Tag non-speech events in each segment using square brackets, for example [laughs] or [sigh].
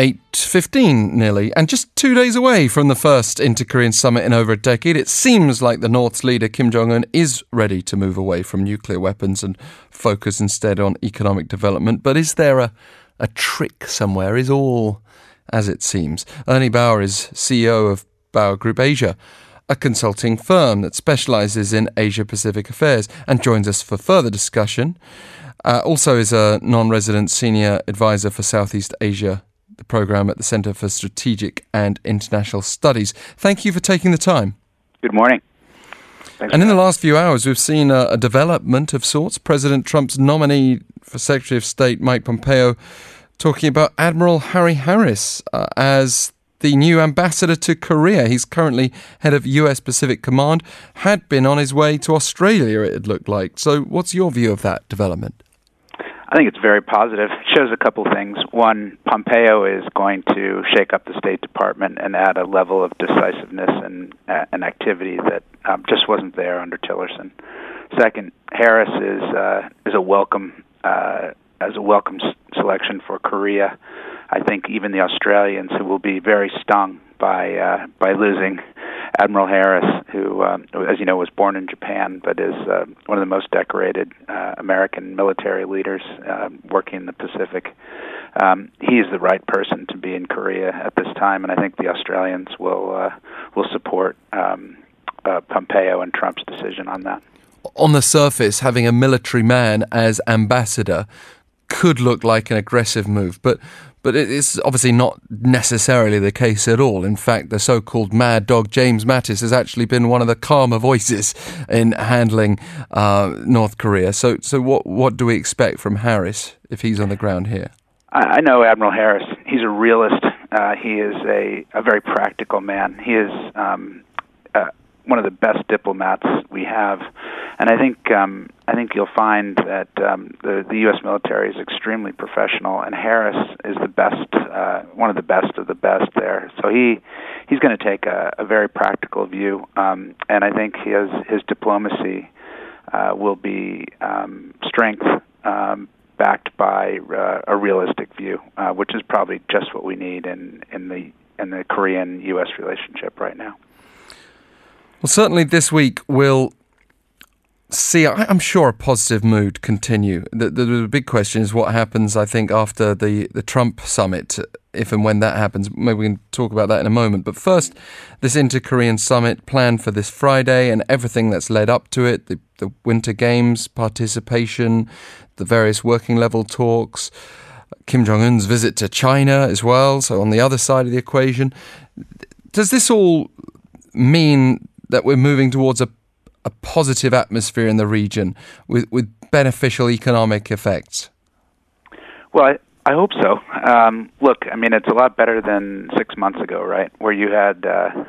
8.15 nearly, and just two days away from the first inter-Korean summit in over a decade, it seems like the North's leader Kim Jong-un is ready to move away from nuclear weapons and focus instead on economic development. But is there a, a trick somewhere? Is all as it seems? Ernie Bower is CEO of Bower Group Asia, a consulting firm that specializes in Asia-Pacific affairs, and joins us for further discussion. Uh, also is a non-resident senior advisor for Southeast Asia the program at the Centre for Strategic and International Studies. Thank you for taking the time. Good morning. Thanks and in the last few hours, we've seen a, a, development of sorts. President Trump's nominee for Secretary of State, Mike Pompeo, talking about Admiral Harry Harris uh, as the new ambassador to Korea. He's currently head of US Pacific Command, had been on his way to Australia, it looked like. So, what's your view of that development? I think it's very positive. [laughs] It shows a couple things. One, Pompeo is going to shake up the State Department and add a level of decisiveness and uh, an activity that um, just wasn't there under Tillerson. Second, Harris is uh, is a welcome uh, as a welcome s- selection for Korea. I think even the Australians who will be very stung by uh, by losing Admiral Harris, who, um, as you know, was born in Japan, but is uh, one of the most decorated uh, American military leaders uh, working in the Pacific. Um, he is the right person to be in Korea at this time, and I think the Australians will uh, will support um, uh, Pompeo and Trump's decision on that. On the surface, having a military man as ambassador could look like an aggressive move, but but it's obviously not necessarily the case at all. In fact, the so called mad dog James Mattis has actually been one of the calmer voices in handling uh, North Korea. So, so what, what do we expect from Harris if he's on the ground here? I know Admiral Harris. He's a realist. Uh, he is a, a very practical man. He is um, uh, one of the best diplomats we have, and I think um, I think you'll find that um, the the U.S. military is extremely professional, and Harris is the best, uh, one of the best of the best there. So he he's going to take a, a very practical view, um, and I think his his diplomacy uh, will be um, strength. Um, backed by uh, a realistic view, uh, which is probably just what we need in, in the in the Korean U.S. relationship right now. Well, certainly this week we'll see, I'm sure, a positive mood continue. The, the, the, big question is what happens, I think, after the, the Trump summit, if and when that happens. Maybe we can talk about that in a moment. But first, this inter Korean summit planned for this Friday and everything that's led up to it the, the Winter Games participation, the various working level talks. Kim Jong un's visit to China as well, so on the other side of the equation. Does this all mean that we're moving towards a, a positive atmosphere in the region with, with beneficial economic effects? Well, I, I hope so. Um, look, I mean, it's a lot better than six months ago, right? Where you had uh,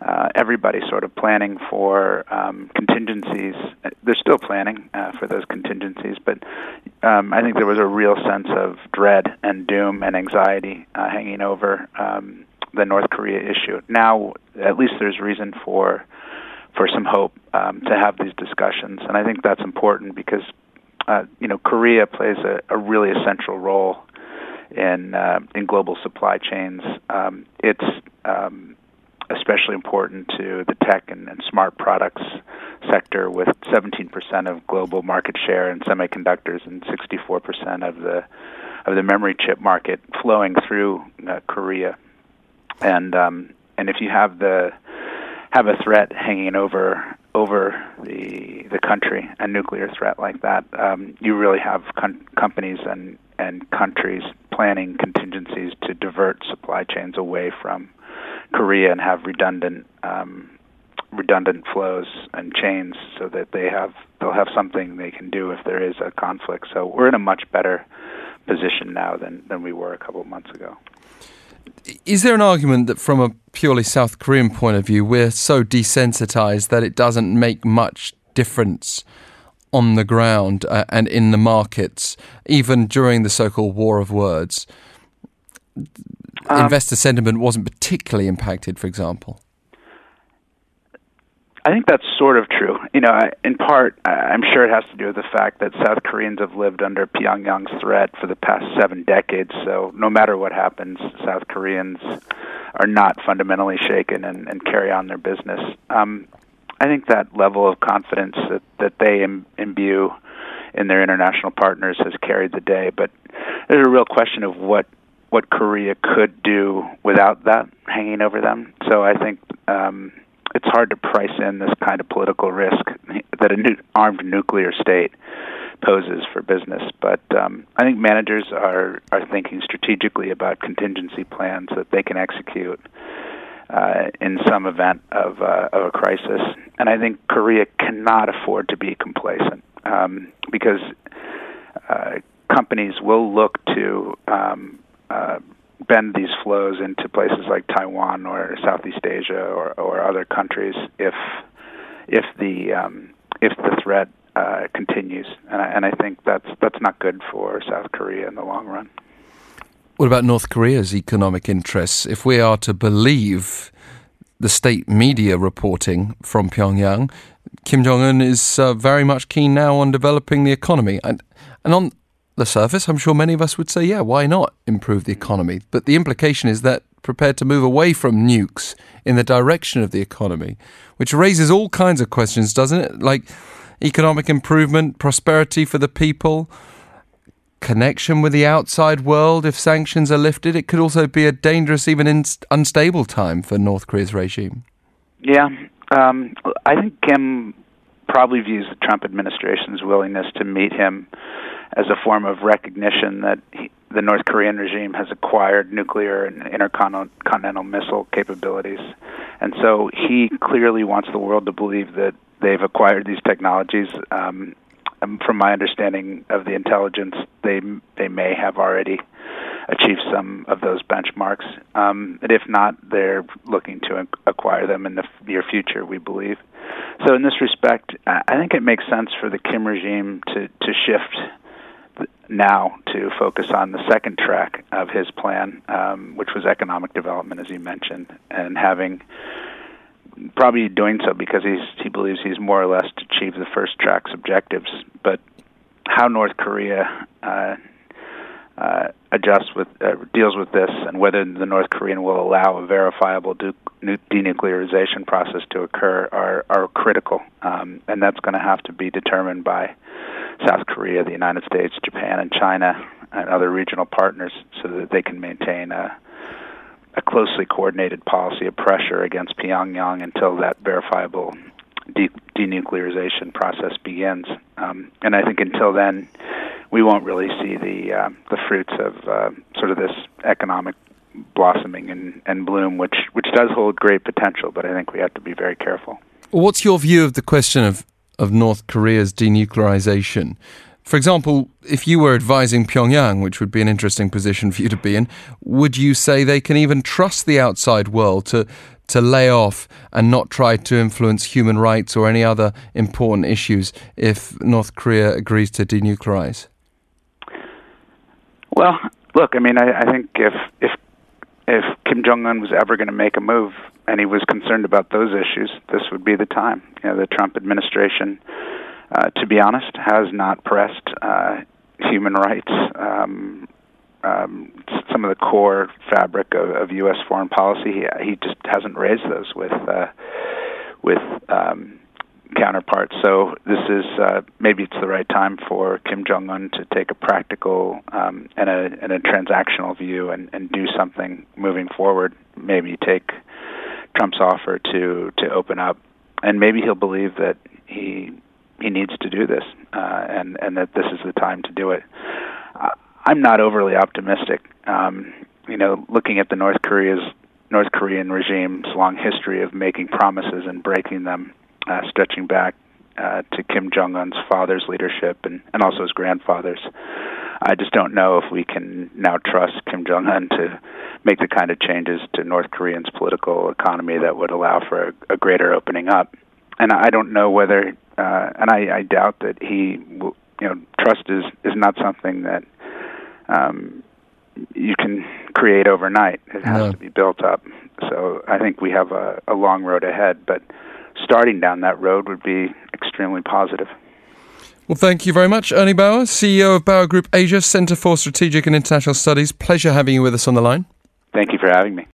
uh, everybody sort of planning for um, contingencies. They're still planning uh, for those contingencies, but um, I think there was a real sense of dread and doom and anxiety uh, hanging over um, the North Korea issue. Now, at least there's reason for for some hope um, to have these discussions, and I think that's important because uh, you know Korea plays a, a really essential role in uh, in global supply chains. Um, it's um, especially important to the tech and, and smart products sector, with 17% of global market share in semiconductors and 64% of the of the memory chip market flowing through uh, Korea and um, and if you have the have a threat hanging over over the the country, a nuclear threat like that, um, you really have companies and and countries planning contingencies to divert supply chains away from Korea and have redundant um, redundant flows and chains so that they have they'll have something they can do if there is a conflict. So we're in a much better position now than than we were a couple of months ago is there an argument that from a purely South Korean point of view, we're so desensitized that it doesn't make much difference on the ground uh, and in the markets, even during the so called war of words? Um, Investor sentiment wasn't particularly impacted, for example. I think that's sort of true. You know, in part, I'm sure it has to do with the fact that South Koreans have lived under Pyongyang's threat for the past seven decades. So no matter what happens, South Koreans are not fundamentally shaken and, and carry on their business. Um, I think that level of confidence that, that they Im- imbue in their international partners has carried the day. But there's a real question of what what Korea could do without that hanging over them. So I think um, it's hard to price in this kind of political risk that a new, armed nuclear state poses for business. But um, I think managers are are thinking strategically about contingency plans that they can execute uh, in some event of uh, of a crisis. And I think Korea cannot afford to be complacent um, because uh, companies will look to um, bend these flows into places like Taiwan or Southeast Asia or, or other countries if if the um, if the threat uh, continues, and I, and I think that's that's not good for South Korea in the long run. What about North Korea's economic interests? If we are to believe the state media reporting from Pyongyang, Kim Jong Un is uh, very much keen now on developing the economy, and and on the surface, I'm sure many of us would say, yeah, why not improve the economy? But the implication is that prepared to move away from nukes in the direction of the economy, which raises all kinds of questions, doesn't it? Like economic improvement, prosperity for the people, connection with the outside world. If sanctions are lifted, it could also be a dangerous, even unstable time for North Korea's regime. Yeah, um, I think Kim probably views the Trump administration's willingness to meet him as a form of recognition that he, the North Korean regime has acquired nuclear and intercontinental missile capabilities. And so he clearly wants the world to believe that they've acquired these technologies. Um, from my understanding of the intelligence, they they may have already achieved some of those benchmarks. Um, and if not, they're looking to acquire them in the near future. We believe. So in this respect, I think it makes sense for the Kim regime to to shift now to focus on the second track of his plan, um, which was economic development, as you mentioned, and having probably doing so because he's he believes he's more or less achieved the first track's objectives. But how North Korea uh, uh, adjusts with uh, deals with this, and whether the North Korean will allow a verifiable de- denuclearization process to occur, are are critical, um, and that's going to have to be determined by South Korea, the United States, Japan, and China, and other regional partners, so that they can maintain a a closely coordinated policy of pressure against Pyongyang until that verifiable de- denuclearization process begins. Um, and I think until then, we won't really see the uh, the fruits of uh, sort of this economic blossoming and, and bloom, which which does hold great potential. But I think we have to be very careful. What's your view of the question of of North Korea's denuclearization. For example, if you were advising Pyongyang, which would be an interesting position for you to be in, would you say they can even trust the outside world to to lay off and not try to influence human rights or any other important issues if North Korea agrees to denuclearize? Well, look, I mean, I, I think if if if Kim Jong Un was ever going to make a move and he was concerned about those issues, this would be the time. You know, the Trump administration, uh, to be honest, has not pressed uh, human rights. Um, um, some of the core fabric of, of U.S. foreign policy, he, he just hasn't raised those with uh, with um, counterparts. So this is uh, maybe it's the right time for Kim Jong Un to take a practical um, and a and a transactional view and, and do something moving forward. Maybe take Trump's offer to to open up, and maybe he'll believe that he he needs to do this, uh, and and that this is the time to do it. I'm not overly optimistic. Um, you know, looking at the North Korea's North Korean regime's long history of making promises and breaking them uh, stretching back uh, to Kim Jong Un's father's leadership and, and also his grandfather's. I just don't know if we can now trust Kim Jong Un to make the kind of changes to North Korean's political economy that would allow for a, a greater opening up. And I don't know whether, uh, and I, I doubt that he, will, you know, trust is is not something that um, you can create overnight. It has no. to be built up. So I think we have a, a long road ahead, but starting down that road would be extremely positive. Well, thank you very much, Ernie Bower, CEO of Bower Group Asia, Centre for Strategic and International Studies. Pleasure having you with us on the line. Thank you for having me.